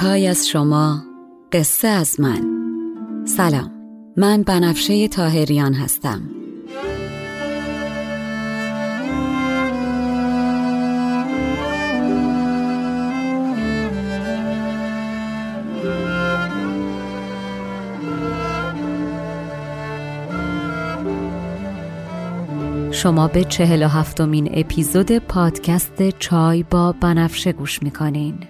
چای از شما قصه از من. سلام من بنفشه تاهریان هستم. شما به چهل و هفتمین اپیزود پادکست چای با بنفشه گوش می‌کنین.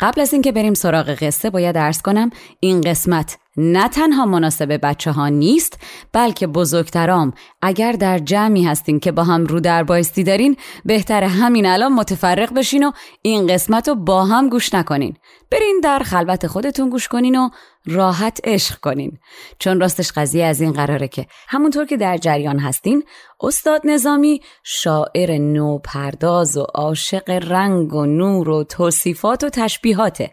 قبل از اینکه بریم سراغ قصه باید ارز کنم این قسمت نه تنها مناسب بچه ها نیست بلکه بزرگترام. اگر در جمعی هستین که با هم رو در بایستی دارین بهتر همین الان متفرق بشین و این قسمت رو با هم گوش نکنین. برین در خلوت خودتون گوش کنین و راحت عشق کنین. چون راستش قضیه از این قراره که همونطور که در جریان هستین استاد نظامی شاعر نو پرداز و عاشق رنگ و نور و توصیفات و تشبیهاته.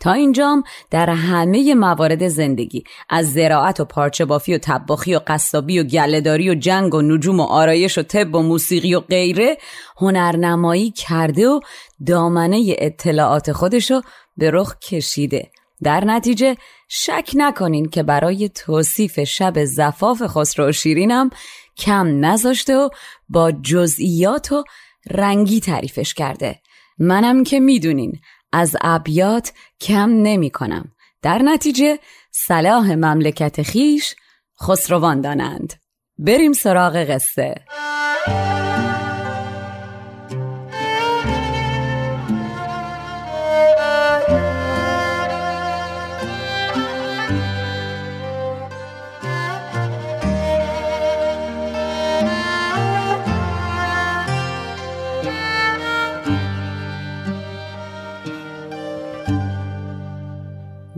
تا اینجام در همه موارد زندگی از زراعت و پارچه بافی و تباخی و قصابی و گلهداری و جنگ و نجوم و آرایش و طب و موسیقی و غیره هنرنمایی کرده و دامنه اطلاعات خودشو به رخ کشیده. در نتیجه شک نکنین که برای توصیف شب زفاف خسرو شیرینم کم نذاشته و با جزئیات و رنگی تعریفش کرده. منم که می‌دونین از ابیات کم نمی کنم در نتیجه صلاح مملکت خیش خسروان دانند. بریم سراغ قصه.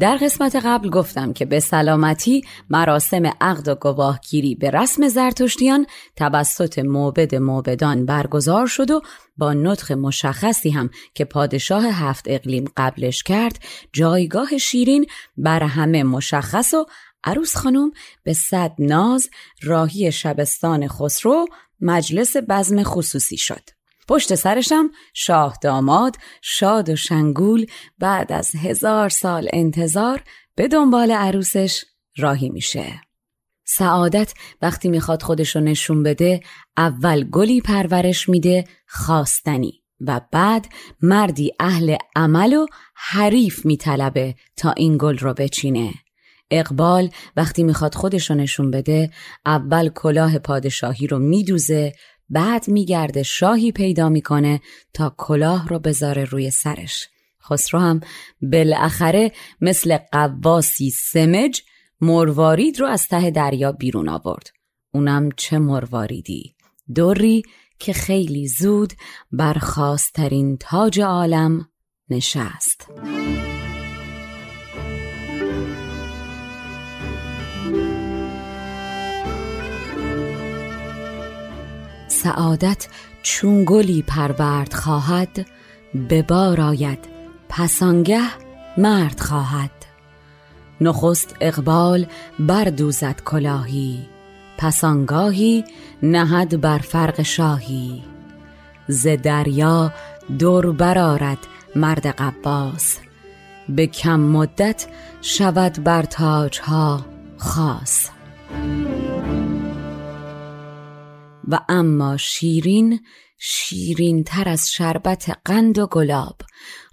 در قسمت قبل گفتم که به سلامتی مراسم عقد و گواهگیری به رسم زرتشتیان توسط موبد موبدان برگزار شد و با نطخ مشخصی هم که پادشاه هفت اقلیم قبلش کرد جایگاه شیرین بر همه مشخص و عروس خانم به صد ناز راهی شبستان خسرو مجلس بزم خصوصی شد. پشت سرشم شاه داماد شاد و شنگول بعد از هزار سال انتظار به دنبال عروسش راهی میشه. سعادت وقتی می‌خواد خودشو نشون بده اول گلی پرورش میده خواستنی و بعد مردی اهل عمل و حریف میطلبه تا این گل رو بچینه. اقبال وقتی می‌خواد خودشو نشون بده اول کلاه پادشاهی رو میدوزه بعد میگرده شاهی پیدا می‌کنه تا کلاه رو بذاره روی سرش. خسرو هم بالاخره مثل قواسی سمج مروارید رو از ته دریا بیرون آورد. اونم چه مرواریدی دوری که خیلی زود بر خواسترین تاج عالم نشست. سعادت چون گلی پرورد خواهد به بار آید پسانگه مرد خواهد. نخست اقبال بردوزد کلاهی پسانگاهی نهد بر فرق شاهی. ز دریا دور برارد مرد قباس به کم مدت شود بر تاجها خاص. و اما شیرین شیرین تر از شربت قند و گلاب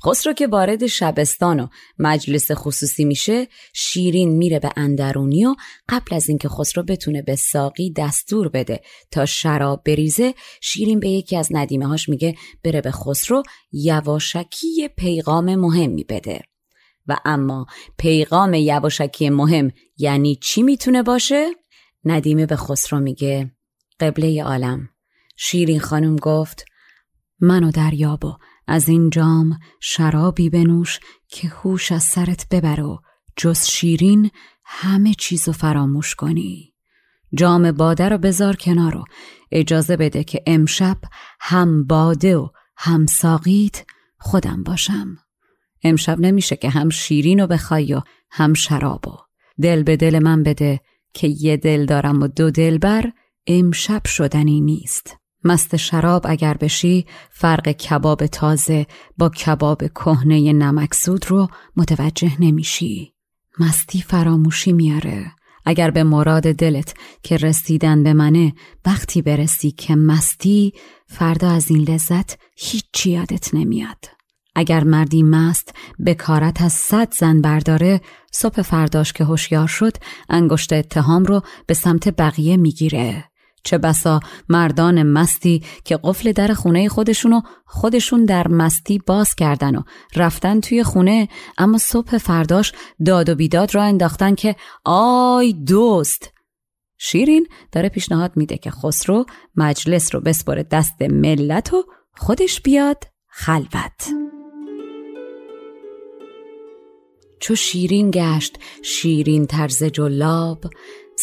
خسرو که وارد شبستان و مجلس خصوصی میشه شیرین میره به اندرونی و قبل از اینکه خسرو بتونه به ساقی دستور بده تا شراب بریزه شیرین به یکی از ندیمه هاش میگه بره به خسرو یواشکی پیغام مهمی بده و اما پیغام یواشکی مهم یعنی چی می‌تونه باشه؟ ندیمه به خسرو میگه قبله عالم. شیرین خانم گفت منو دریاب و از این جام شرابی بنوش که هوش از سرت ببر و جز شیرین همه چیزو فراموش کنی. جام باده رو بذار کنار و اجازه بده که امشب هم باده و هم ساقیت خودم باشم. امشب نمیشه که هم شیرین رو بخوای و هم شرابو دل به دل من بده که یه دل دارم و دو دل بر امشب شدنی نیست. مست شراب اگر بشی فرق کباب تازه با کباب کهنه نمکسود رو متوجه نمیشی. مستی فراموشی میاره. اگر به مراد دلت که رسیدن به منه وقتی برسی که مستی فردا از این لذت هیچی یادت نمیاد. اگر مردی مست به کارت از صد زن برداره صبح فرداش که هوشیار شد انگشت اتهام رو به سمت بقیه می‌گیره. چه بسا مردان مستی که قفل در خونه خودشونو خودشون در مستی باز کردن و رفتن توی خونه اما صبح فرداش داد و بیداد را انداختن که آی دوست! شیرین داره پیشنهاد میده که خسرو مجلس رو بسپره دست ملت و خودش بیاد خلوت. چو شیرین گشت شیرین طرز جلاب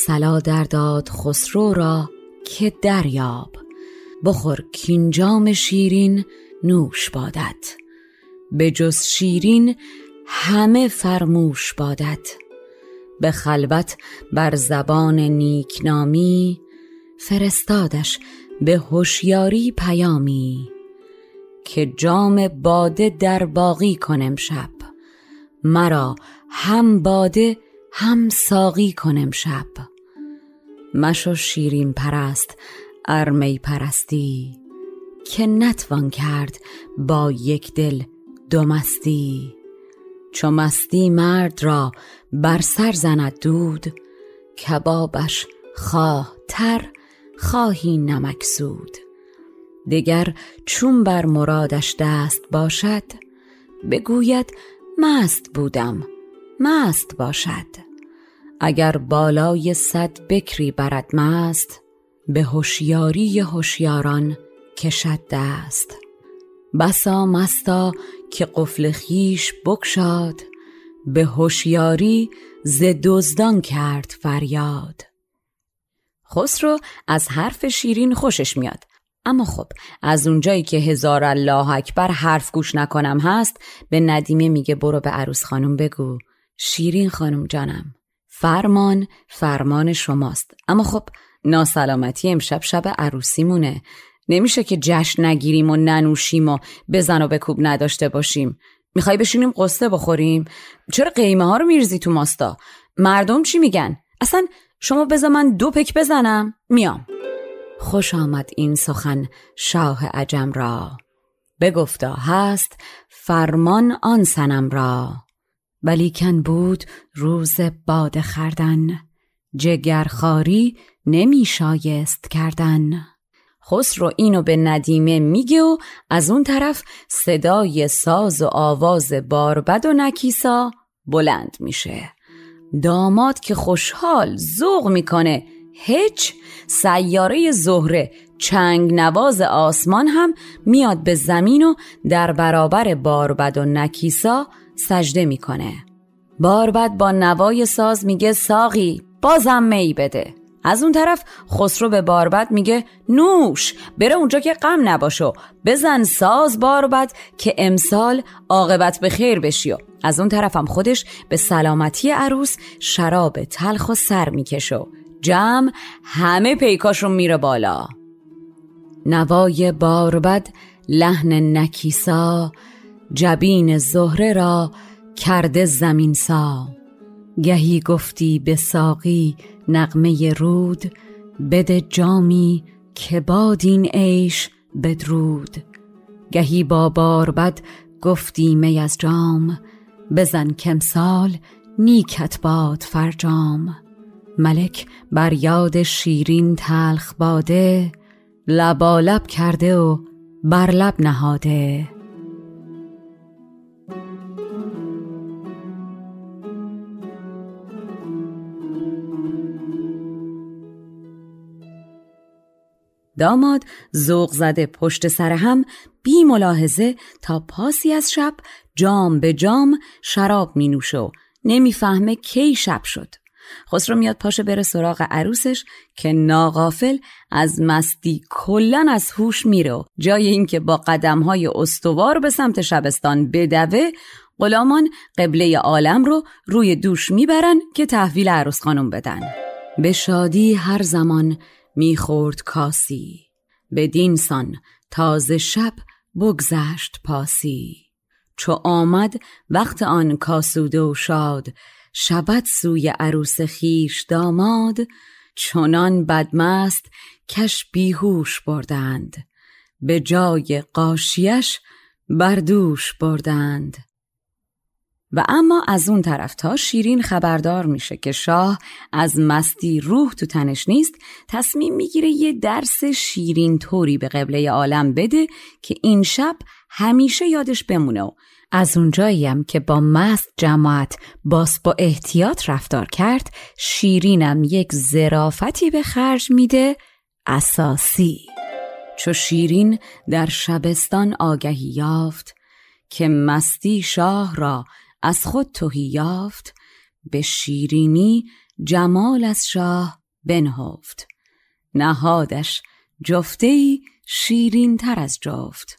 سلا در داد خسرو را که دریاب. بخور کینجام شیرین نوش بادت. به جز شیرین همه فرموش بادت. به خلوت بر زبان نیکنامی فرستادش به هوشیاری پیامی. که جام باده در باقی کنم شب مرا هم باده هم ساقی کنم شب. مشو شیرین پرست ارمی پرستی که نتوان کرد با یک دل دو مستی. چو مستی مرد را بر سر زند دود کبابش خواه تر خواهی نمکسود. دگر چون بر مرادش دست باشد بگوید مست بودم مست باشد. اگر بالای صد بکری برد مست به هوشیاری هوشیاران کشد دست. بسا مستا که قفل خیش بکشاد به هوشیاری ز دزدان کرد فریاد. خسرو از حرف شیرین خوشش میاد. اما خب از اونجایی که هزار الله اکبر حرف گوش نکنم هست به ندیمه میگه برو به عروس خانم بگو. شیرین خانم جانم. فرمان فرمان شماست. اما خب ناسلامتی امشب شب عروسیمونه. نمیشه که جشن نگیریم و ننوشیم و بزن و بکوب نداشته باشیم. می‌خوای بشینیم قصه بخوریم؟ چرا قیمه ها رو میرزی تو ماستا؟ مردم چی میگن؟ اصلا شما بزن من دو پک بزنم. میام. خوش آمد این سخن شاه عجم را. بگفتا هست فرمان آن سنم را. ولیکن بود روز باد خردن. جگرخاری نمی شایست کردن. خسرو اینو به ندیمه میگه و از اون طرف صدای ساز و آواز باربد و نکیسا بلند میشه. داماد که خوشحال زوغ می‌کنه هیچ سیاره زهره چنگ نواز آسمان هم میاد به زمین و در برابر باربد و نکیسا سجده می‌کنه. باربد با نوای ساز میگه ساقی بازم می بده. از اون طرف خسرو به باربد میگه نوش بره اونجا که غم نباشو. بزن ساز باربد که امسال عاقبت به خیر بشی. از اون طرف هم خودش به سلامتی عروس شراب تلخ و سر میکشو جمع همه پیکاشون میره بالا. نوای باربد لحن نکیسا جبین زهره را کرده زمین سا. گهی گفتی به ساقی نقمه رود بده جامی که باد این عیش بدرود. گهی با باربد گفتی می از جام بزن کمسال نیکت باد فرجام. ملک بر یاد شیرین تلخ باده لبالب کرده و بر لب نهاده. داماد زوق زده پشت سر هم بی ملاحظه تا پاسی از شب جام به جام شراب می نوشه و نمی‌فهمه کی شب شد. خسرو میاد پاشه بره سراغ عروسش که ناغافل از مستی کلا از هوش میره و جای اینکه با قدمهای استوار به سمت شبستان بدوه غلامان قبله عالم رو روی دوش می‌برن که تحویل عروس خانم بدن. به شادی هر زمان می‌خورد کاسی. به سان تازه شب بگذشت پاسی. چو آمد وقت آن کاسوده و شاد شبت سوی عروس خیش داماد. چنان بدمست کش بیهوش بردند به جای قاشیش بردوش بردند. و اما از اون طرف تا شیرین خبردار میشه که شاه از مستی روح تو تنش نیست تصمیم می‌گیره یه درس شیرین طوری به قبله عالم بده که این شب همیشه یادش بمونه و از اونجاییم که با مست جماعت باس با احتیاط رفتار کرد شیرینم یک زرافتی به خرج میده اساسی. چو شیرین در شبستان آگهی یافت که مستی شاه را از خود توهی یافت به شیرینی جمال از شاه بنهفت. نهادش جفته شیرین تر از جفت.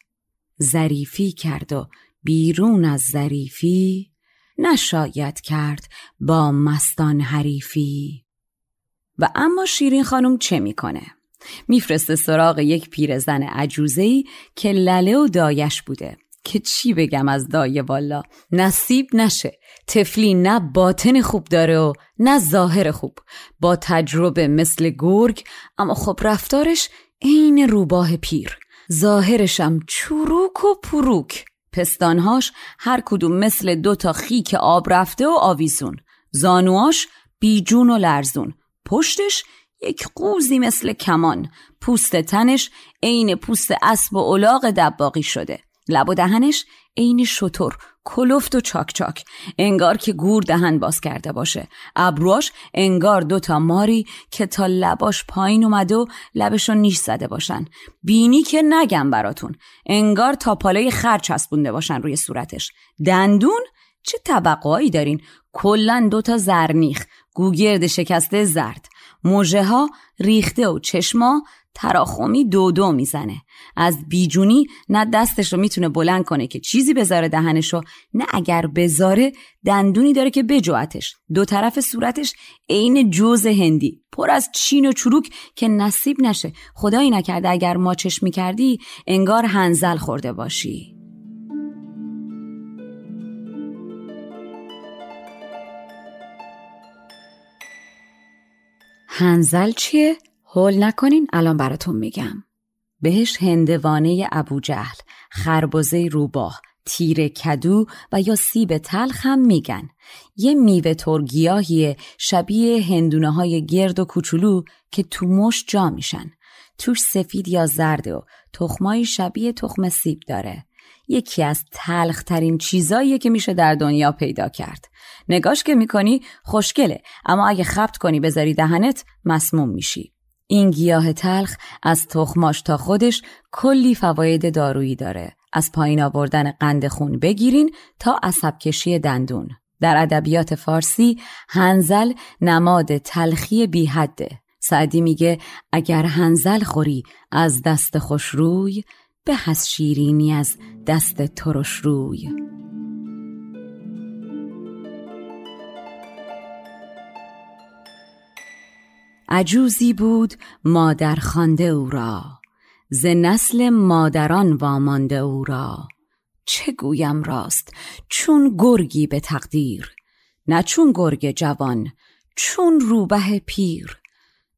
ظریفی کرد و بیرون از ظریفی نشاید کرد با مستان حریفی. و اما شیرین خانم چه می‌کنه؟ میفرسته سراغ یک پیرزن عجوزهی که لله و دایش بوده. که چی بگم از دایه والا. نصیب نشه. تفلی نه باطن خوب داره و نه ظاهر خوب. با تجربه مثل گرگ اما خب رفتارش عین روباه پیر. ظاهرشم چروک و پروک. پستانهاش هر کدوم مثل دو تا خیک آب رفته و آویزون. زانواش بیجون و لرزون. پشتش یک قوزی مثل کمان. پوست تنش عین پوست اسب و الاغ دباقی شده. لب و دهنش عین شطور کلفت و چاک چاک. انگار که گور دهن باز کرده باشه. ابروش انگار دوتا ماری که تا لباش پایین اومده و لبشو نیش زده باشن. بینی که نگم براتون. انگار تا پالای خر چسبونده باشن روی صورتش. دندون؟ چه طبقایی دارین؟ کلا دوتا زرنیخ. گوگرد شکسته زرد. موجه ها ریخته و چشما تراخمی دو دو می‌زنه. از بیجونی نه دستش رو می‌تونه بلند کنه که چیزی بذاره دهنشو نه اگر بذاره دندونی داره که بجوعتش. دو طرف صورتش عین جوز هندی. پر از چین و چروک که نصیب نشه. خدایی نکرده اگر ماچش می‌کردی انگار هنزل خورده باشی. هنزل چیه؟ هول نکنین الان براتون میگم. بهش هندوانه ابو جهل خربزه روباه تیر کدو و یا سیب تلخ هم میگن. یه میوه ترگیاهی شبیه هندونه های گرد و کوچولو که تو مش جا میشن. توش سفید یا زرد و تخمای شبیه تخم سیب داره. یکی از تلخترین چیزاییه که میشه در دنیا پیدا کرد. نگاش که می‌کنی خوشگله اما اگه خبت کنی بذاری دهنت مسموم میشی. این گیاه تلخ از تخماش تا خودش کلی فواید دارویی داره. از پایین آوردن قند خون بگیرین تا عصب کشی دندون. در ادبیات فارسی هنزل نماد تلخی بی حده سعدی میگه اگر هنزل خوری از دست خوش روی به از شیرینی از دست ترش روی. عجوزی بود مادر خانده او را. ز نسل مادران وامانده او را. چه گویم راست چون گرگی به تقدیر. نه چون گرگ جوان چون روبه پیر.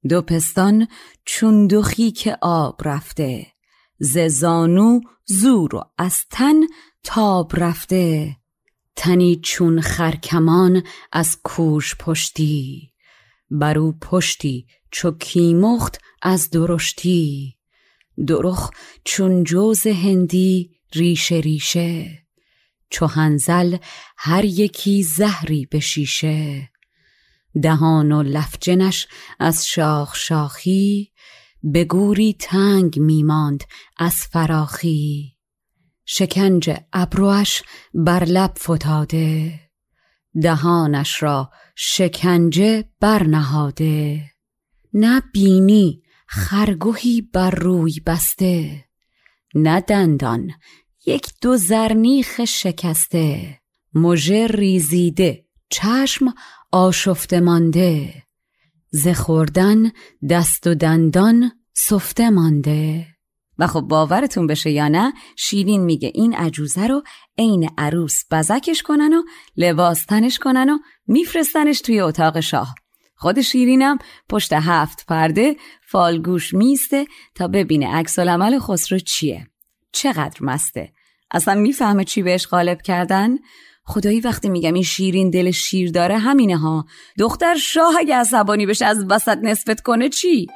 دو پستان چون دخی که آب رفته. ز زانو زور و از تن تاب رفته. تنی چون خرکمان از کوش پشتی. برو پشتی چو کیمخت از درشتی. درخ چون جوز هندی ریشه ریشه چو هنزل هر یکی زهری به شیشه. دهان و لفجنش از شاخ شاخی به گوری تنگ میماند از فراخی. شکنج ابروش بر لب فتاده. دهانش را شکنجه برنهاده. نه بینی خرگوهی بر روی بسته. نه دندان یک دو زرنیخ شکسته. مژه ریزیده چشم آشفته مانده. ز خوردن دست و دندان سفته مانده. و خب باورتون بشه یا نه شیرین میگه این عجوزه رو عین عروس بزکش کنن و لباس تنش کنن و میفرستنش توی اتاق شاه. خود شیرینم پشت هفت پرده فالگوش میسته تا ببینه عکس العمل خسرو چیه. چقدر مسته. اصلا می‌فهمه چی بهش غالب کردن؟ خدایی وقتی میگم این شیرین دل شیر داره همینه ها. دختر شاه اگه عصبانی بشه از وسط نصفت کنه چی؟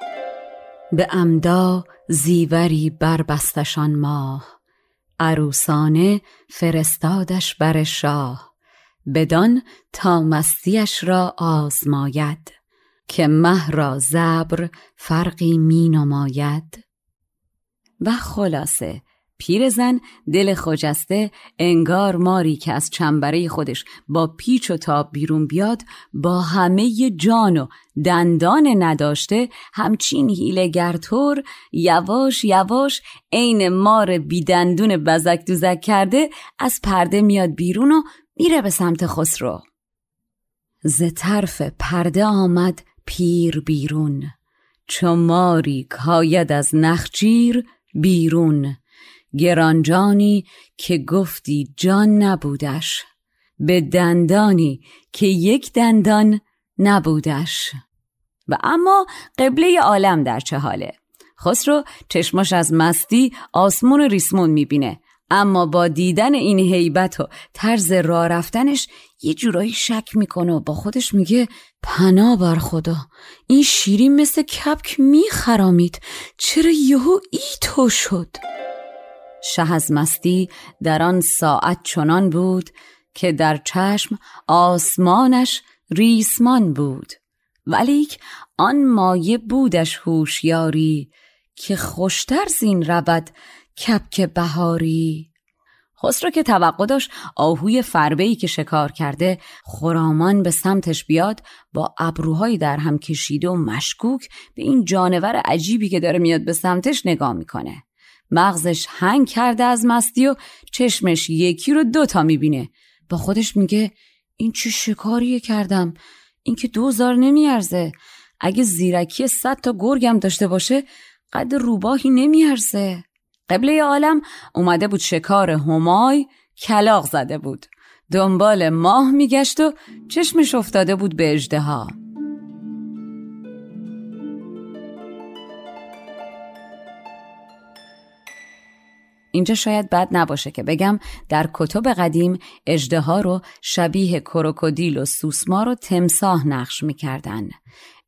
به امدا زیوری بربستشان ماه عروسانه فرستادش بر شاه بدان تا مستیش را آزماید که مه را زبر فرقی می نماید. و خلاصه پیرزن دل خجسته انگار ماری که از چنبره خودش با پیچ و تاب بیرون بیاد با همه جان و دندان نداشته همچین هیله گرتور یواش یواش عین مار بیدندون بزک دوزک کرده از پرده میاد بیرون و میره به سمت خسرو. ز طرف پرده آمد پیر بیرون. چو ماری کاید از نخجیر بیرون. گرانجانی که گفتی جان نبودش به دندانی که یک دندان نبودش. و اما قبله عالم در چه حاله؟ خسرو چشماش از مستی آسمون و ریسمون می‌بینه اما با دیدن این هیبت و طرز راه رفتنش یه جورایی شک می‌کنه و با خودش میگه پنا بر خدا این شیرین مثل کپک میخرامید چرا یهو ای تو شد؟ شه از مستی در آن ساعت چنان بود که در چشم آسمانش ریسمان بود. ولیک آن مایه بودش هوشیاری که خوشتر زین رود کپک بهاری. خسرو که توقع داشت آهوی فربهی که شکار کرده خرامان به سمتش بیاد با ابروهایی در هم کشیده و مشکوک به این جانور عجیبی که داره میاد به سمتش نگاه می‌کنه. مغزش هنگ کرده از مستی و چشمش یکی رو دوتا می‌بینه. با خودش میگه این چه شکاریه کردم. این که دوزار نمیارزه. اگه زیرکی صد تا گرگم داشته باشه قد روباهی نمیارزه. قبله عالم اومده بود شکار همای کلاق زده بود. دنبال ماه میگشت و چشمش افتاده بود به اجده. اینجا شاید بد نباشه که بگم در کتب قدیم اجده رو شبیه کروکودیل و سوسمار و تمساه نقش می‌کردن.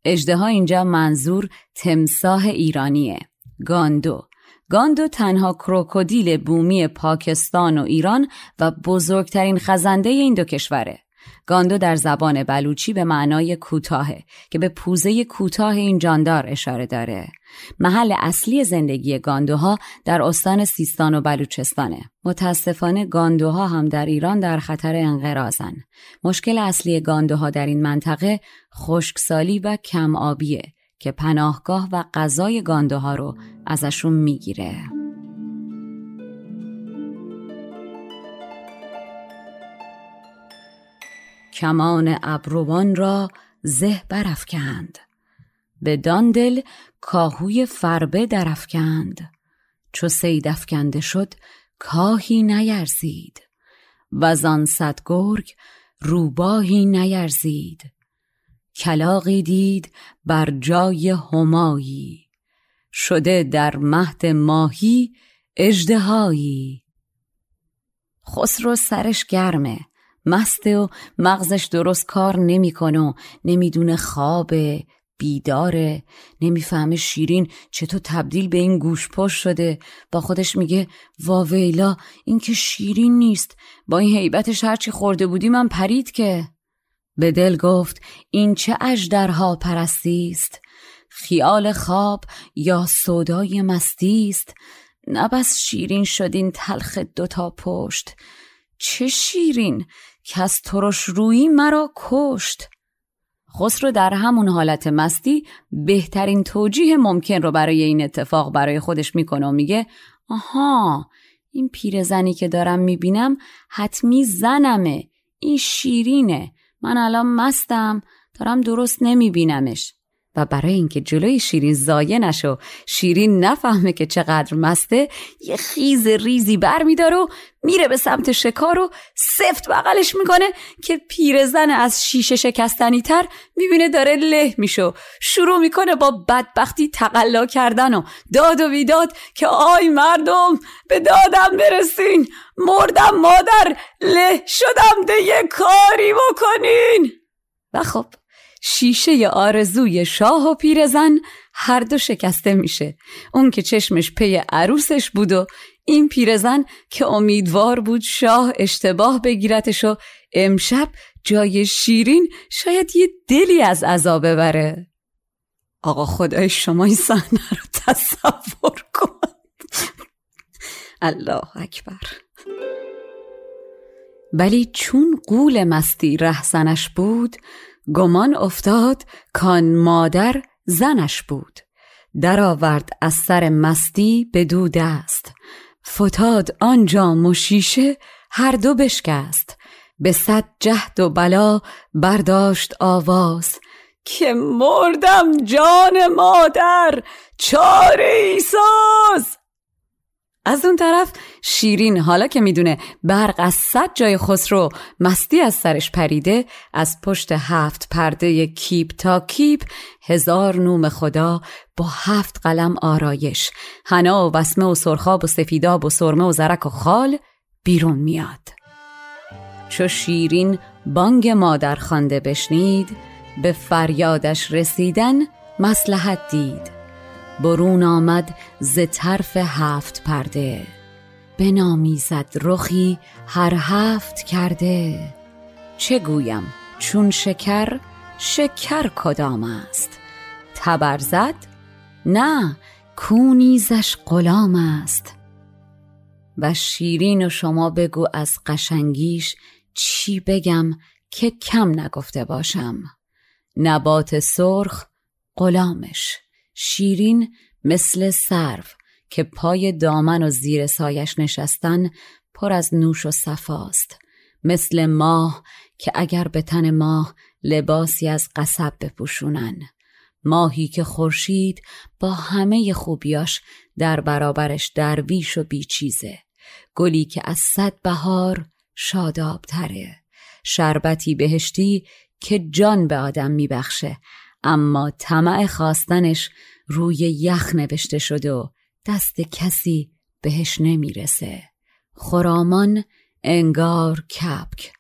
اجده اینجا منظور تمساه ایرانیه. گاندو. گاندو تنها کروکودیل بومی پاکستان و ایران و بزرگترین خزنده این دو کشوره. گاندو در زبان بلوچی به معنای کوتاهه که به پوزه کوتاه این جاندار اشاره داره. محل اصلی زندگی گاندوها در استان سیستان و بلوچستانه. متاسفانه گاندوها هم در ایران در خطر انقراضن. مشکل اصلی گاندوها در این منطقه خشکسالی و کم آبیه که پناهگاه و غذای گاندوها رو ازشون می‌گیره. کمان ابروان را زه برافکند. به داندل کاهوی فربه درفکند چو سید افکنده شد کاهی نیرزید. و زان صد گرگ روباهی نیرزید. کلاقی دید بر جای همایی. شده در مهد ماهی اجدهایی خسرو سرش گرمه. مسته و مغزش درست کار نمی‌کنه و نمی‌دونه خوابه بیداره نمی‌فهمه شیرین چطور تبدیل به این گوش پشت شده. با خودش میگه واویلا این که شیرین نیست. با این حیبتش هرچی خورده بودی من پرید که. به دل گفت این چه اجدرها پرستی است؟ خیال خواب یا سودای مستی است؟ نبس شیرین شدین تلخ دوتا پشت. چه شیرین؟ که از ترش روی مرا کشت. خسرو در همون حالت مستی بهترین توجیه ممکن رو برای این اتفاق برای خودش می‌کنه و میگه آها این پیرزنی که دارم می‌بینم حتمی زنمه این شیرینه. من الان مستم دارم درست نمیبینمش. و برای اینکه جلوی شیرین زایه نشو شیرین نفهمه که چقدر مسته یه خیز ریزی بر میداره و میره به سمت شکار و سفت بغلش می‌کنه که پیرزن از شیشه شکستنی تر می‌بینه داره له میشو شروع می‌کنه با بدبختی تقلا کردن و داد و بیداد که آی مردم به دادم برسین مردم مادر له شدم ده یه کاری بکنین. و خب شیشه آرزوی شاه و پیرزن هر دو شکسته میشه. اون که چشمش پی عروسش بود و این پیرزن که امیدوار بود شاه اشتباه بگیرتش و امشب جای شیرین شاید یه دلی از عذاب ببره. آقا خدای شما این صحنه رو تصور کن. الله اکبر. ولی چون قول مستی رهزنش بود گمان افتاد کان مادر زنش بود. درآورد از سر مستی به دود است فتاد آنجا مشیشه هر دو بشکست. به صد جهد و بلا برداشت آواز. که مردم جان مادر چاره ای ساز! از اون طرف شیرین حالا که می‌دونه برق از صد جای خسرو مستی از سرش پریده از پشت هفت پرده کیپ تا کیپ هزار نوم خدا با هفت قلم آرایش. حنا و وسمه و سرخاب و سفیداب و سرمه و زرک و خال بیرون میاد. چو شیرین بانگ مادر خانده بشنید به فریادش رسیدن مسلحت دید. برون آمد ز طرف هفت پرده. بنامیزد رخی هر هفت کرده. چه گویم چون شکر شکر کدام است؟ تبرزد نه کونیزش غلام است. و شیرین و شما بگو از قشنگیش چی بگم که کم نگفته باشم. نبات سرخ غلامش. شیرین مثل سرو که پای دامن و زیر سایش نشستن پر از نوش و صفاست مثل ماه که اگر به تن ماه لباسی از قصب بپوشونن. ماهی که خورشید با همه خوبیاش در برابرش درویش و بیچیزه. گلی که از صد بهار شاداب تره شربتی بهشتی که جان به آدم میبخشه اما طمع خواستنش روی یخ نوشته شده و دست کسی بهش نمی‌رسه. خرامان انگار کپک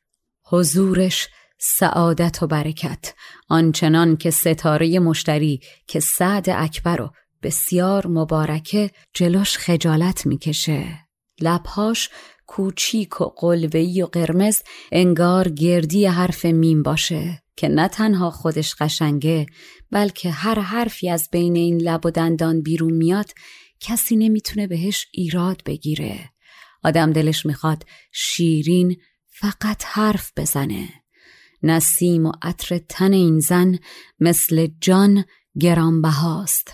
حضورش سعادت و برکت. آنچنان که ستاره مشتری که سعد اکبر و بسیار مبارکه جلوش خجالت می‌کشه. لبهاش کوچیک و قلوهی و قرمز انگار گردی حرف میم باشه که نه تنها خودش قشنگه بلکه هر حرفی از بین این لب و دندان بیرون میاد کسی نمی‌تونه بهش ایراد بگیره. آدم دلش می‌خواد شیرین فقط حرف بزنه. نسیم و عطر تن این زن مثل جان گرانبهاست.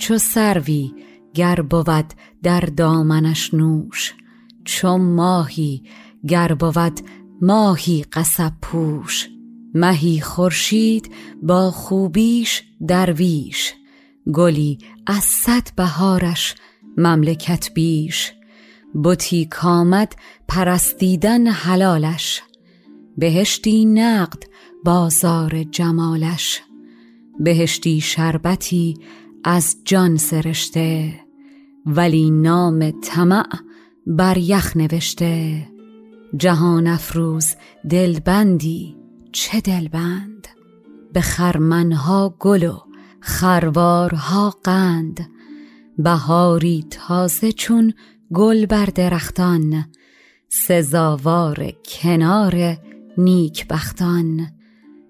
چو سروی گر بود در دامنش نوش چو ماهی گر بود ماهی قصب پوش. مهی خورشید با خوبیش درویش. گلی از صد بهارش مملکت بیش. بتی کامد پرستیدن حلالش. بهشتی نقد بازار جمالش. بهشتی شربتی از جان سرشته. ولی نام طمع بر یخ نوشته جهان افروز دلبندی چه دلبند؟ به خرمنها گل و خروارها قند بهاری تازه چون گل بر درختان سزاوار کنار نیک بختان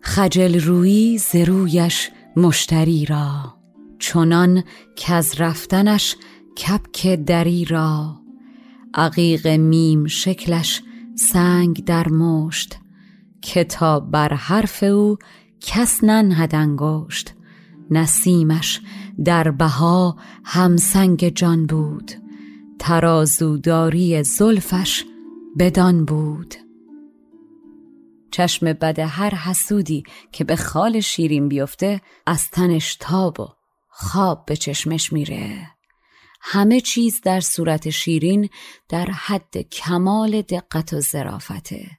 خجل روی زرویش مشتری را چنان که از رفتنش کپک دری را. عقیق میم شکلش سنگ در مشت کتاب بر حرف او کس ننهد انگشت. نسیمش در بها همسنگ جان بود ترازوداری زلفش بدان بود. چشم بد هر حسودی که به خال شیرین بیفته از تنش تاب و خواب به چشمش میره. همه چیز در صورت شیرین در حد کمال دقت و ظرافته.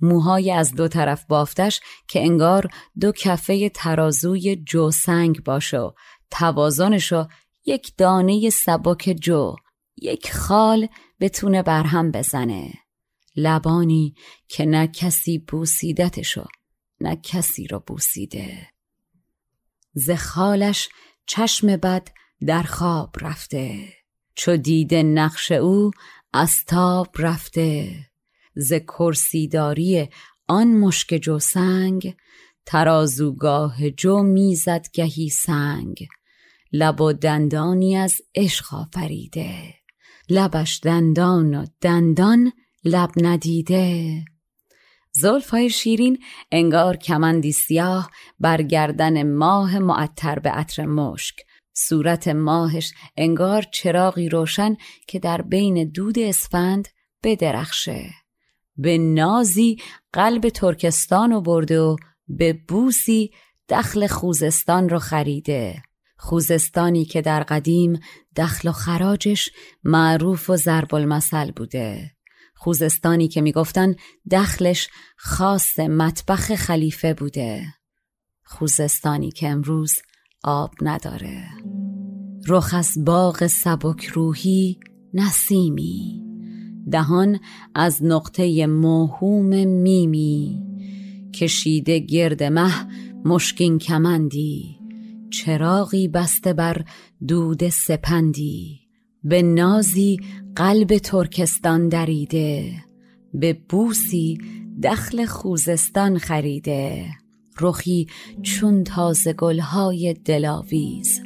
موهای از دو طرف بافتش که انگار دو کفه ترازوی جو سنگ باشه و توازنشو یک دانه سبک جو یک خال بتونه برهم بزنه. لبانی که نه کسی بوسیدتشو نه کسی را بوسیده. ز خالش چشم بد در خواب رفته. چو دیده نقش او از تاب رفته. ز کرسیداری آن مشک جو سنگ ترازوگاه جو می‌زد گهی سنگ. لب و دندانی از عشق آفریده. لبش دندان و دندان لب ندیده. زلفای شیرین انگار کمندی سیاه بر گردن ماه معطر به عطر مشک. صورت ماهش انگار چراغی روشن که در بین دود اسفند بدرخشه. به نازی قلب ترکستان رو برده و به بوسی دخل خوزستان رو خریده. خوزستانی که در قدیم دخل و خراجش معروف و ضرب المثل بوده. خوزستانی که می‌گفتن دخلش خاص مطبخ خلیفه بوده. خوزستانی که امروز آب نداره. رخ از باغ سبک روحی نسیمی. دهان از نقطه موهوم میمی. کشیده گرد مه مشکین کمندی. چراغی بسته بر دود سپندی. به نازی قلب ترکستان دریده. به بوسی دخل خوزستان خریده. رخی چون تازه گلهای دلاویز.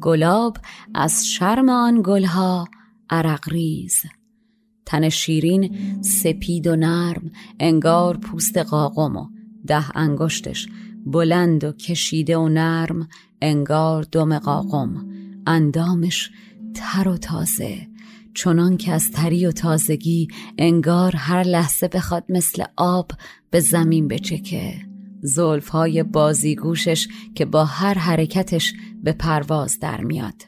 گلاب از شرم آن گلها عرق ریز. تن شیرین سپید و نرم انگار پوست قاقم و ده انگشتش بلند و کشیده و نرم انگار دم قاقم. اندامش تر و تازه چنان که از تری و تازگی انگار هر لحظه بخواد مثل آب به زمین بچکه. زلف های بازیگوشش که با هر حرکتش به پرواز در میاد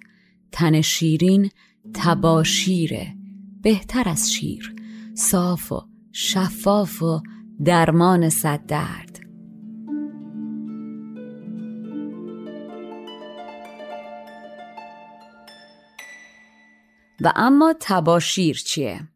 تن شیرین تباشیره بهتر از شیر صاف و شفاف و درمان صد درد و اما تباشیر چیه؟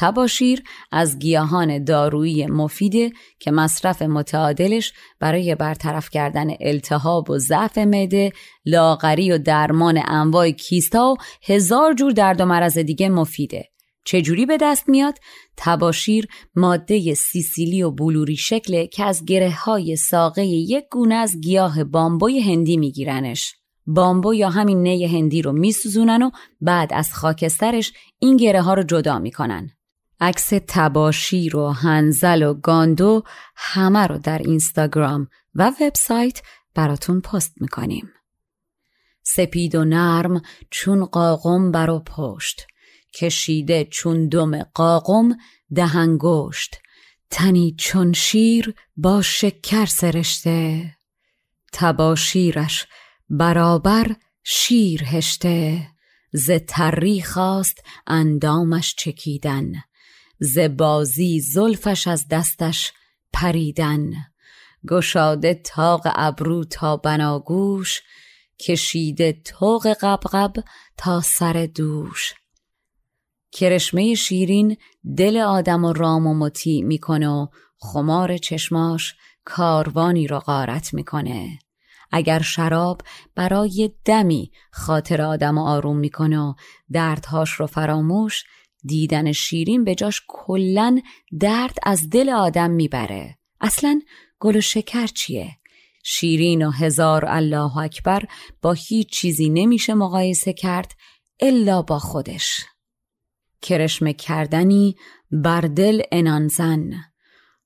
تباشیر از گیاهان دارویی مفیده که مصرف متعادلش برای برطرف کردن التهاب و ضعف معده، لاغری و درمان انواع کیستا و هزار جور درد و مرض دیگه مفیده. چجوری به دست میاد؟ تباشیر ماده سیسیلی و بلوری شکله که از گره های ساقه یک گونه از گیاه بامبوی هندی میگیرنش. بامبو یا همین نی هندی رو میسوزونن و بعد از خاکسترش این گره ها رو جدا می‌کنن. عکس تباشیر و هنزل و گاندو همه رو در اینستاگرام و وبسایت براتون پست می‌کنیم. سپید و نرم چون قاقم بر و پشت کشیده چون دم قاقم دهنگشت تنی چون شیر با شکر سرشته تباشیرش برابر شیر هشته ز تری خواست اندامش چکیدن ز بازی زلفش از دستش پریدن. گشاده تاق ابرو تا بناگوش کشیده توق قبقب تا سر دوش. کرشمه شیرین دل آدم و رام و مطیع می‌کنه و خمار چشماش کاروانی را غارت می‌کنه. اگر شراب برای دمی خاطر آدم آروم می‌کنه و دردهاش رو فراموش دیدن شیرین به جاش کلن درد از دل آدم می‌بره. اصلا گل و شکر چیه؟ شیرین و هزار الله اکبر با هیچ چیزی نمیشه مقایسه کرد الا با خودش. کرشم کردنی بر دل انانزن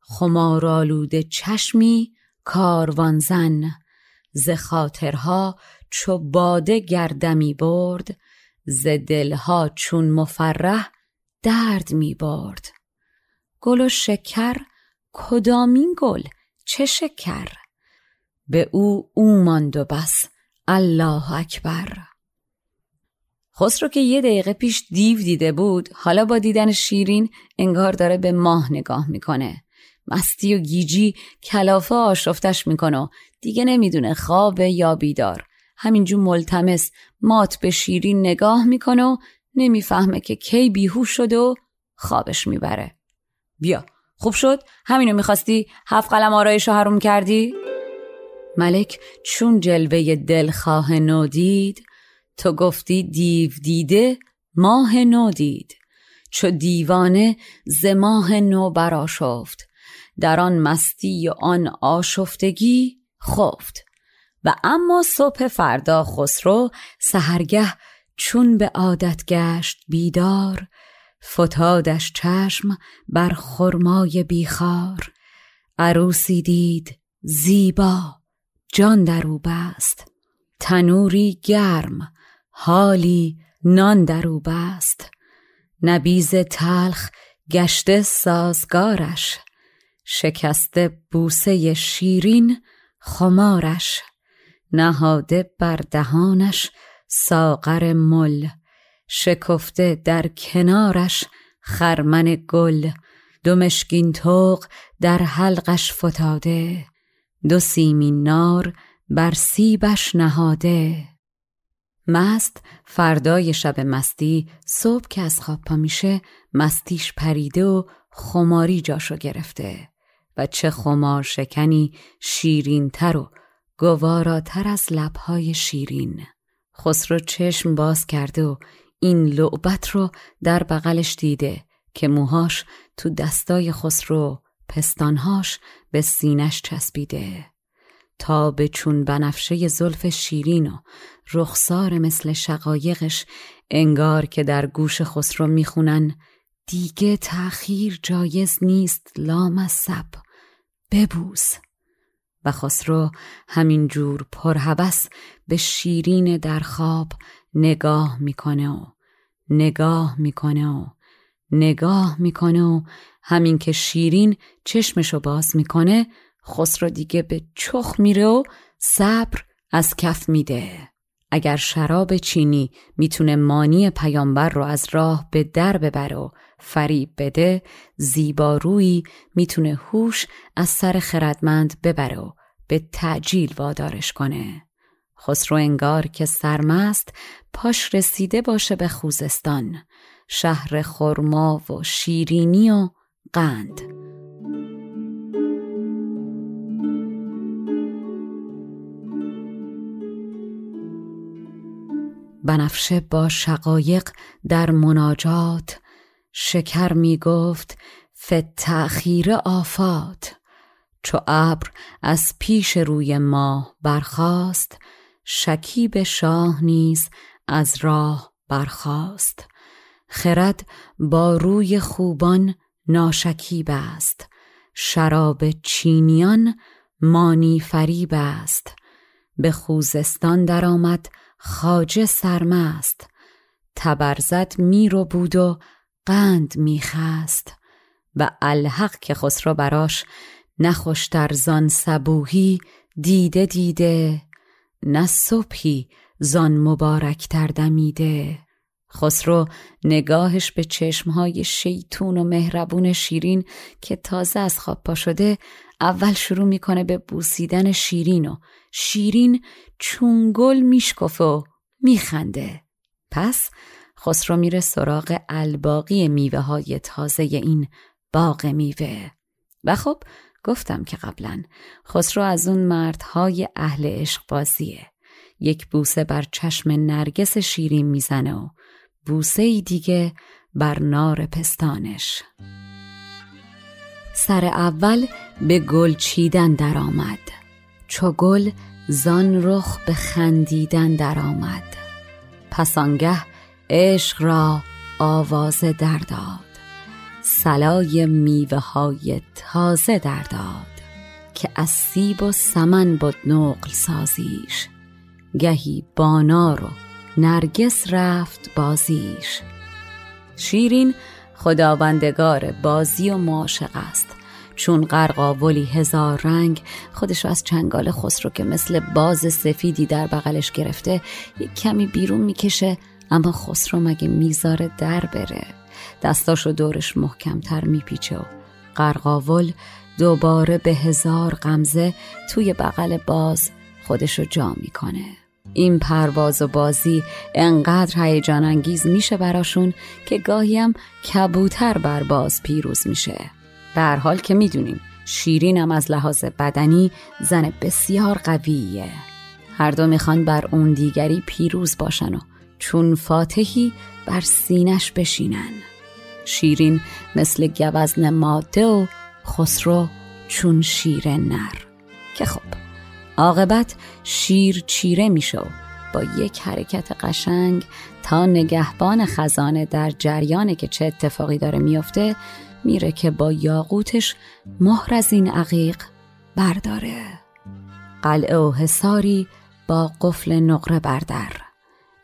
خمارالود چشمی کاروانزن ز خاطرها چو باده گردمی برد ز دلها چون مفرح درد می برد. گل و شکر کدامین گل؟ چه شکر؟ به او او ماند و بس. الله اکبر. خسرو که یه دقیقه پیش دیو دیده بود حالا با دیدن شیرین انگار داره به ماه نگاه می‌کنه. مستی و گیجی کلافه آشفتش می‌کنه. و دیگه نمی‌دونه خوابه یا بیدار. همینجور ملتمس مات به شیرین نگاه می‌کنه و نمی‌فهمه که کی بیهوش شده و خوابش می‌بره. بیا خوب شد؟ همینو می‌خواستی هفت قلم آرایش رو حروم کردی؟ ملک چون جلوه دلخواه نو دید تو گفتی دیو دیده ماه نو دید. چو دیوانه ز ماه نو براشفت در آن مستی و آن آشفتگی خفت. و اما صبح فردا خسرو سهرگه چون به عادت گشت بیدار فتادش چشم بر خرمای بیخار. عروسی دید زیبا جان در او بست. تنوری گرم حالی نان در او بست. نبیز تلخ گشته سازگارش. شکسته بوسه شیرین خمارش. نهاده بر دهانش ساغر مل شکفته در کنارش خرمن گل. دو مشکین توق در حلقش فتاده دو سیمین نار بر سیبش نهاده. مست فردای شب مستی صبح که از خواب پا میشه مستیش پریده و خماری جاشو گرفته. و چه خمار شکنی شیرین تر و گواراتر از لبهای شیرین. خسرو چشم باز کرده و این لعبت رو در بغلش دیده که موهاش تو دستای خسرو پستانهاش به سینش چسبیده. تا به چون بنفشه زلف شیرین و رخسار مثل شقایقش انگار که در گوش خسرو می‌خونن دیگه تأخیر جایز نیست لام سب ببوس. و خسرو همینجور پرهبس به شیرین در خواب نگاه می‌کنه و نگاه می‌کنه و نگاه می‌کنه و همین که شیرین چشمشو باز می‌کنه خسرو دیگه به چخ میره و صبر از کف میده. اگر شراب چینی می‌تونه مانی پیامبر رو از راه به در ببره و فریب بده زیبارویی می‌تونه هوش از سر خردمند ببره و به تعجیل وادارش کنه. خسرو انگار که سرمست پاش رسیده باشه به خوزستان. شهر خرما و شیرینی و قند. بنفشه با شقایق در مناجات شکر می گفت فتخیر آفات. چو ابر از پیش روی ماه برخاست شکیب شاه نیز از راه برخاست. خرد با روی خوبان ناشکیب است شراب چینیان مانی فریب است. به خوزستان درآمد خاجه سرمست. تبرزد میر و بود و قند میخست و الحق که خسرو براش نخوشتر زان سبوهی دیده دیده نه صبحی زان مبارک دمیده. خسرو نگاهش به چشمهای شیطون و مهربون شیرین که تازه از خواب پا شده اول شروع می‌کنه به بوسیدن شیرین و شیرین چون گل میشکفه و میخنده. پس خسرو میره سراغ الباقی میوه های تازه این باغ میوه. و خب گفتم که قبلا خسرو از اون مردهای اهل عشق بازیه یک بوسه بر چشم نرگس شیرین می‌زنه و بوسه ای دیگه بر نار پستانش. سر اول به گل چیدن درآمد. چو گل زان رخ به خندیدن درآمد. پس آنگه عشق را آواز در داد. سلای میوه های تازه در داد که از سیب و سمن بود نقل سازیش. گهی بانار و نرگس رفت بازیش. شیرین خداوندگار بازی و معاشق است. چون قرقاولی هزار رنگ خودشو از چنگال خسرو که مثل باز سفیدی در بغلش گرفته یک کمی بیرون می‌کشه اما خسرو مگه می‌ذاره در بره؟ دستاشو دورش محکمتر میپیچه و قرقاول دوباره به هزار غمزه توی بغل باز خودشو جا می‌کنه. این پرواز و بازی انقدر هیجان انگیز میشه براشون که گاهی هم کبوتر بر باز پیروز میشه. در حال که می‌دونیم شیرینم از لحاظ بدنی زن بسیار قویه. هر دو می‌خوان بر اون دیگری پیروز باشن و چون فاتحی بر سینش بشینن. شیرین مثل گوزن ماده و خسرو چون شیر نر. که خب عاقبت شیر چیره میشه با یک حرکت قشنگ تا نگهبان خزانه در جریانه که چه اتفاقی داره میافته میره که با یاقوتش مهر از این عقیق برداره. قلعه و حساری با قفل نقره بردر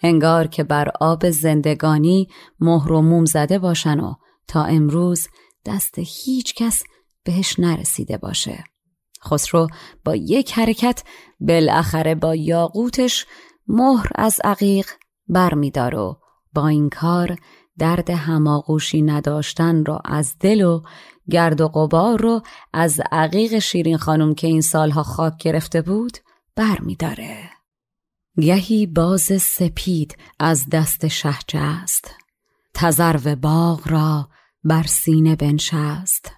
انگار که بر آب زندگانی مهر و موم زده باشن و تا امروز دست هیچ کس بهش نرسیده باشه خسرو با یک حرکت بالاخره با یاقوتش مهر از عقیق بر و با این کار درد هماغوشی نداشتن را از دل و گرد و قبار رو از عقیق شیرین خانم که این سالها خاک گرفته بود بر می داره. گهی باز سپید از دست شهجه است. تزرو باغ را بر سینه بنشست.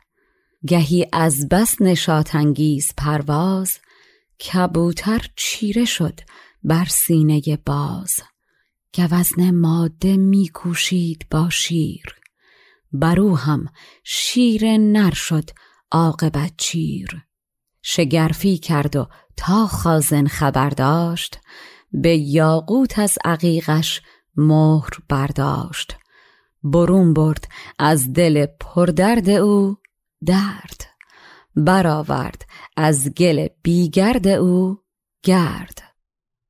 گهی از بس نشاتانگیز پرواز کبوتر چیره شد بر سینه باز. گوزن ماده میکوشید با شیر. برو هم شیر نر شد عاقبت چیر. شگرفی کرد و تا خازن خبر داشت به یاقوت از عقیقش مهر برداشت. برون برد از دل پردرد او درد. برآورد از گل بیگرد او گرد.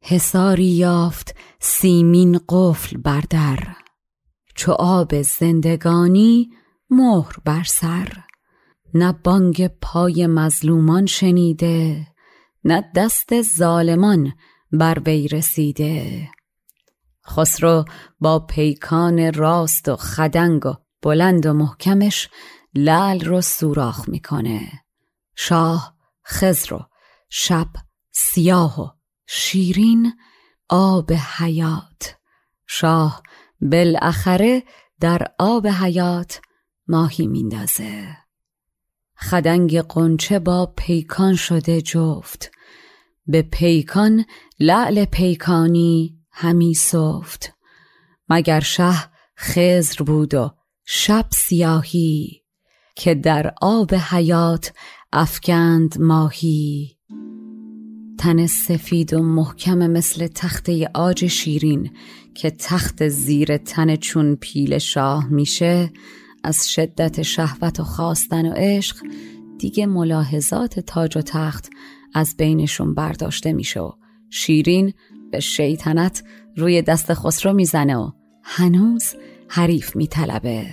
حساری یافت سیمین قفل بردر چو آب زندگانی مهر بر سر. نه بانگ پای مظلومان شنیده نه دست ظالمان بر وی رسیده. خسرو با پیکان راست و خدنگ و بلند و محکمش لال رو سوراخ می‌کنه. شاه خزر و شب سیاه و شیرین آب حیات. شاه بالاخره در آب حیات ماهی میندازه. خدنگ قنچه با پیکان شده جفت. به پیکان لعل پیکانی همی صفت مگر شه خزر بود و شب سیاهی که در آب حیات افکند ماهی؟ تن سفید و محکم مثل تخته آج شیرین که تخت زیر تن چون پیل شاه میشه از شدت شهوت و خواستن و عشق دیگه ملاحظات تاج و تخت از بینشون برداشته میشه و شیرین به شیطنت روی دست خسرو می‌زنه و هنوز حریف میطلبه.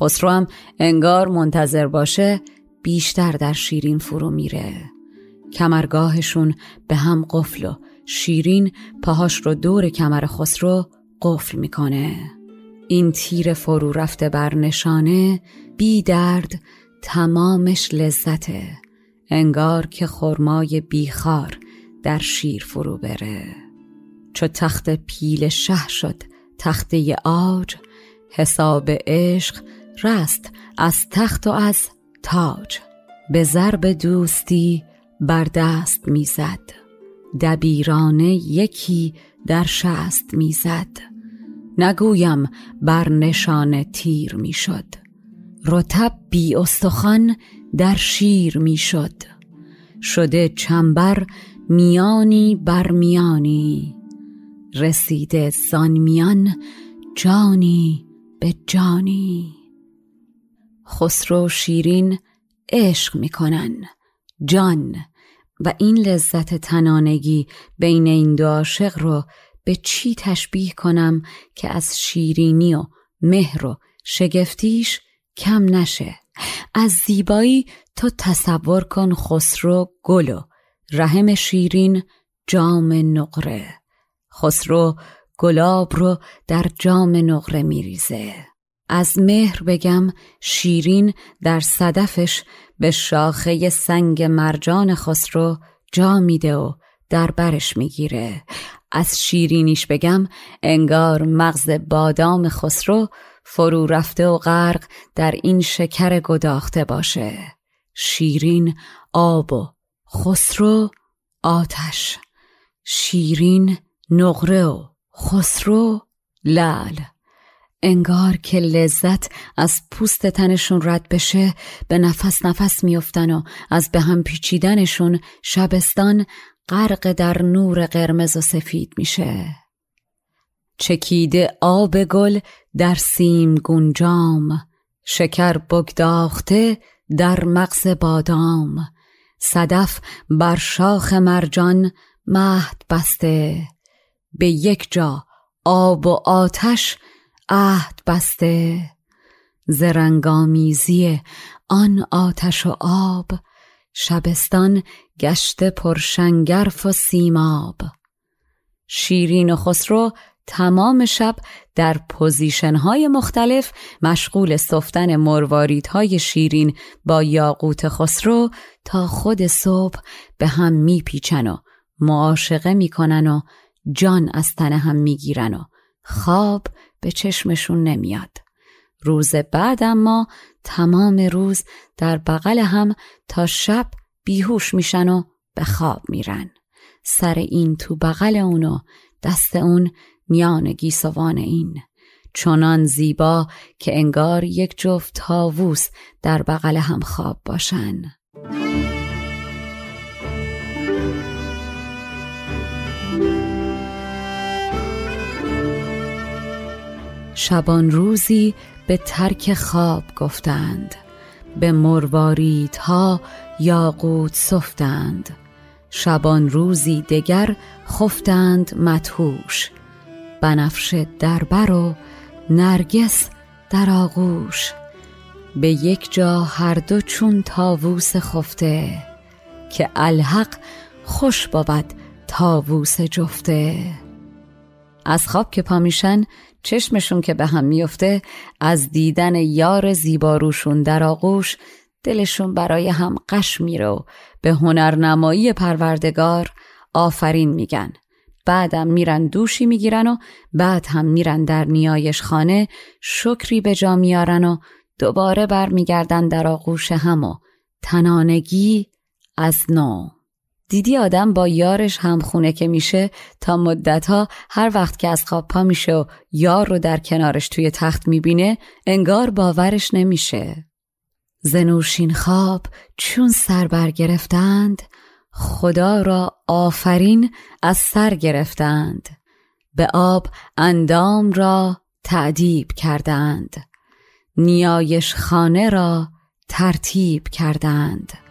خسرو هم انگار منتظر باشه بیشتر در شیرین فرو میره. کمرگاهشون به هم قفل و شیرین پاهاش رو دور کمر خسرو قفل می‌کنه. این تیر فرو رفته بر نشانه بی درد تمامش لذته. انگار که خرمای بیخار در شیر فرو بره. چو تخت پیل شه شد تخته آج حساب عشق رست از تخت و از تاج. به ضرب دوستی بر دست می‌زد. دبیرانه یکی در شست می‌زد. نگویم بر نشان تیر می‌شد. رتب بی استخوان در شیر می‌شد. شده چنبر میانی بر میانی. رسیده زان میان جانی به جانی. خسرو شیرین عشق می‌کنن. جان و این لذت تنانگی بین این دو عاشق رو به چی تشبیه کنم که از شیرینی و مهر و شگفتیش کم نشه؟ از زیبایی تو تصور کن خسرو گل رحم شیرین جام نقره. خسرو گلاب رو در جام نقره میریزه. از مهر بگم شیرین در صدفش به شاخه سنگ مرجان خسرو جا میده و در برش می‌گیره. از شیرینیش بگم انگار مغز بادام خسرو فرو رفته و غرق در این شکر گداخته باشه. شیرین آب و خسرو آتش. شیرین نقره و خسرو لال انگار که لذت از پوست تنشون رد بشه به نفس نفس میفتن و از به هم پیچیدنشون شبستان غرق در نور قرمز و سفید میشه. چکیده آب گل در سیم گنجام شکر بگداخته در مغز بادام. صدف بر شاخ مرجان مهد بسته. به یک جا آب و آتش عهد بسته. ز رنگ آمیزی آن آتش و آب شبستان گشته پر شنگرف و سیماب. شیرین خسرو تمام شب در position های مختلف مشغول سفتن مروارید های شیرین با یاقوت خسرو تا خود صبح به هم میپیچن و معاشقه می‌کنن و جان از تن هم می‌گیرن و خواب به چشمشون نمیاد. روز بعد اما تمام روز در بغل هم تا شب بیهوش میشن و به خواب میرن. سر این تو بغل اونو دست اون میان گیسوان این. چنان زیبا که انگار یک جفت تاووس در بغل هم خواب باشن. شبان روزی به ترک خواب گفتند. به مرواریدها یاقوت سفتند. شبان روزی دگر خفتند متهوش بنفش دربر و نرگس در آغوش. به یک جا هر دو چون تاووس خفته که الحق خوش بود تاووس جفته. از خواب که پامیشن چشمشون که به هم میفته از دیدن یار زیباروشون در آغوش دلشون برای هم قش میره و به هنرنمایی پروردگار آفرین میگن. بعدم میرن دوشی می‌گیرن و بعد هم میرن در نیایش خانه شکری به جا میارن و دوباره برمیگردن در آغوش هم و تنانگی از نو. دیدی آدم با یارش هم خونه که میشه تا مدتها هر وقت که از خواب پا میشه و یار رو در کنارش توی تخت می‌بینه انگار باورش نمیشه. زنوشین خواب چون سر برگرفتند خدا را آفرین از سر گرفتند. به آب اندام را تعدیب کردند. نیایش خانه را ترتیب کردند.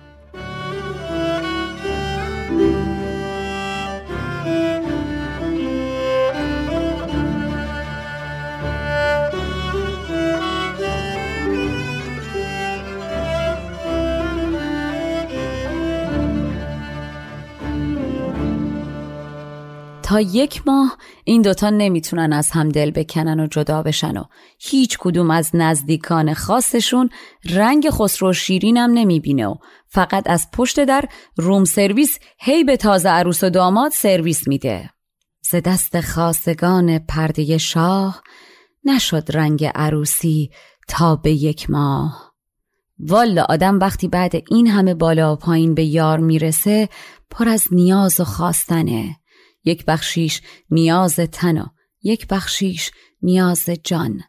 تا یک ماه این دوتا نمی‌تونن از هم دل بکنن و جدا بشن و هیچ کدوم از نزدیکان خاصشون رنگ خسرو شیرینم نمی‌بینه و فقط از پشت در روم سرویس هی به تازه عروس و داماد سرویس میده. ز دست خاصگان پرده شاه نشد رنگ عروسی تا به یک ماه. والا آدم وقتی بعد این همه بالا و پایین به یار می‌رسه پر از نیاز و خواستنه. یک بخشیش نیاز تن یک بخشیش نیاز جان.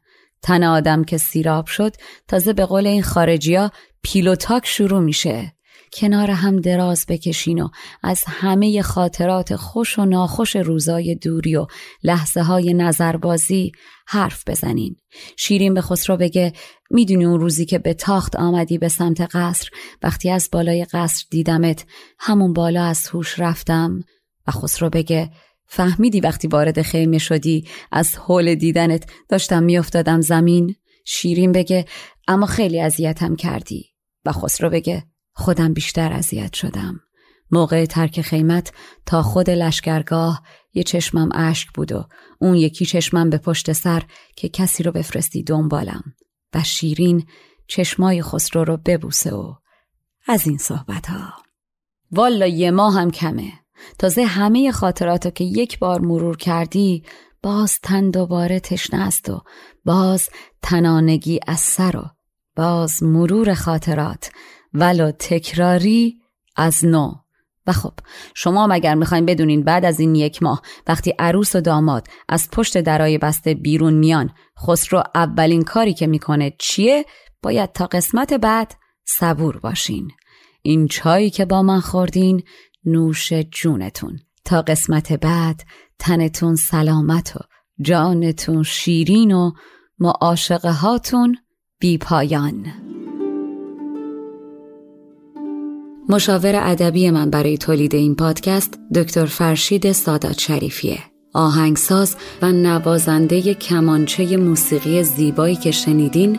تن آدم که سیراب شد تازه به قول این خارجیا پیلوتاک شروع میشه. کنار هم دراز بکشین و از همه خاطرات خوش و ناخوش روزای دوری و لحظه های نظربازی حرف بزنین. شیرین به خسرو بگه می‌دونی اون روزی که به تاخت آمدی به سمت قصر وقتی از بالای قصر دیدمت همون بالا از هوش رفتم؟ و خسرو بگه فهمیدی وقتی وارد خیمه شدی از حول دیدنت داشتم میافتادم زمین؟ شیرین بگه اما خیلی اذیتم کردی. و خسرو بگه خودم بیشتر اذیت شدم. موقع ترک خیمت تا خود لشکرگاه یه چشمم اشک بود و اون یکی چشمم به پشت سر که کسی رو بفرستی دنبالم. و شیرین چشمای خسرو رو ببوسه و از این صحبت ها والا یه ماه هم کمه. تازه همه خاطراتو که یک بار مرور کردی باز تن دوباره تشنه است و باز تنانگی از سر و باز مرور خاطرات. ولو تکراری از نو. و خب شما مگر می‌خواین بدونین بعد از این یک ماه وقتی عروس و داماد از پشت درای بسته بیرون میان خسرو اولین کاری که می‌کنه چیه؟ باید تا قسمت بعد صبور باشین. این چایی که با من خوردین نوش جونتون. تا قسمت بعد تنتون سلامت و جانتون شیرین و معاشقه هاتون بی پایان. مشاور ادبی من برای تولید این پادکست دکتر فرشید سادات شریفیه. آهنگساز و نوازنده کمانچه موسیقی زیبایی که شنیدین